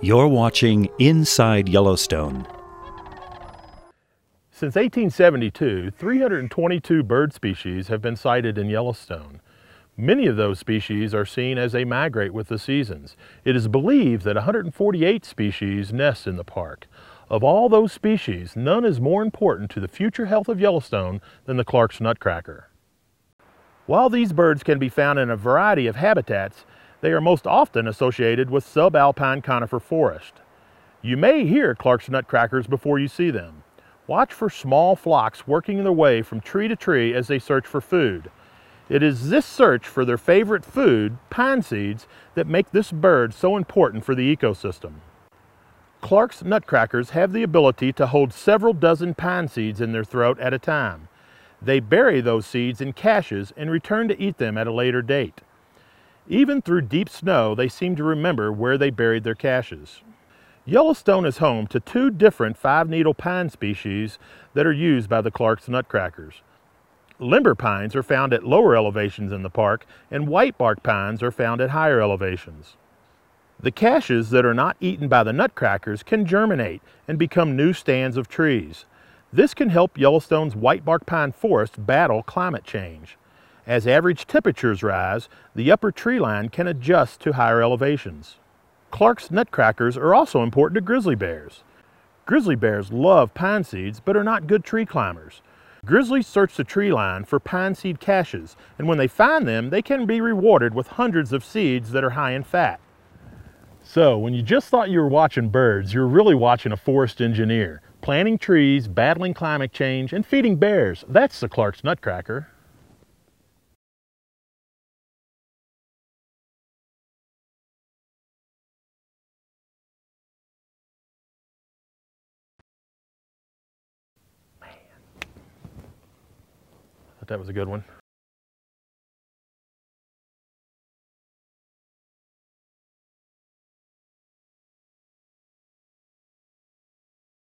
You're watching Inside Yellowstone. Since 1872, 322 bird species have been sighted in Yellowstone. Many of those species are seen as they migrate with the seasons. It is believed that 148 species nest in the park. Of all those species, none is more important to the future health of Yellowstone than the Clark's nutcracker. While these birds can be found in a variety of habitats, they are most often associated with subalpine conifer forest. You may hear Clark's nutcrackers before you see them. Watch for small flocks working their way from tree to tree as they search for food. It is this search for their favorite food, pine seeds, that make this bird so important for the ecosystem. Clark's nutcrackers have the ability to hold several dozen pine seeds in their throat at a time. They bury those seeds in caches and return to eat them at a later date. Even through deep snow, they seem to remember where they buried their caches. Yellowstone is home to two different five-needle pine species that are used by the Clark's nutcrackers. Limber pines are found at lower elevations in the park, and white bark pines are found at higher elevations. The caches that are not eaten by the nutcrackers can germinate and become new stands of trees. This can help Yellowstone's white bark pine forest battle climate change. As average temperatures rise, the upper tree line can adjust to higher elevations. Clark's nutcrackers are also important to grizzly bears. Grizzly bears love pine seeds but are not good tree climbers. Grizzlies search the tree line for pine seed caches, and when they find them, they can be rewarded with hundreds of seeds that are high in fat. So, when you just thought you were watching birds, you're really watching a forest engineer, planting trees, battling climate change, and feeding bears. That's the Clark's nutcracker. That was a good one.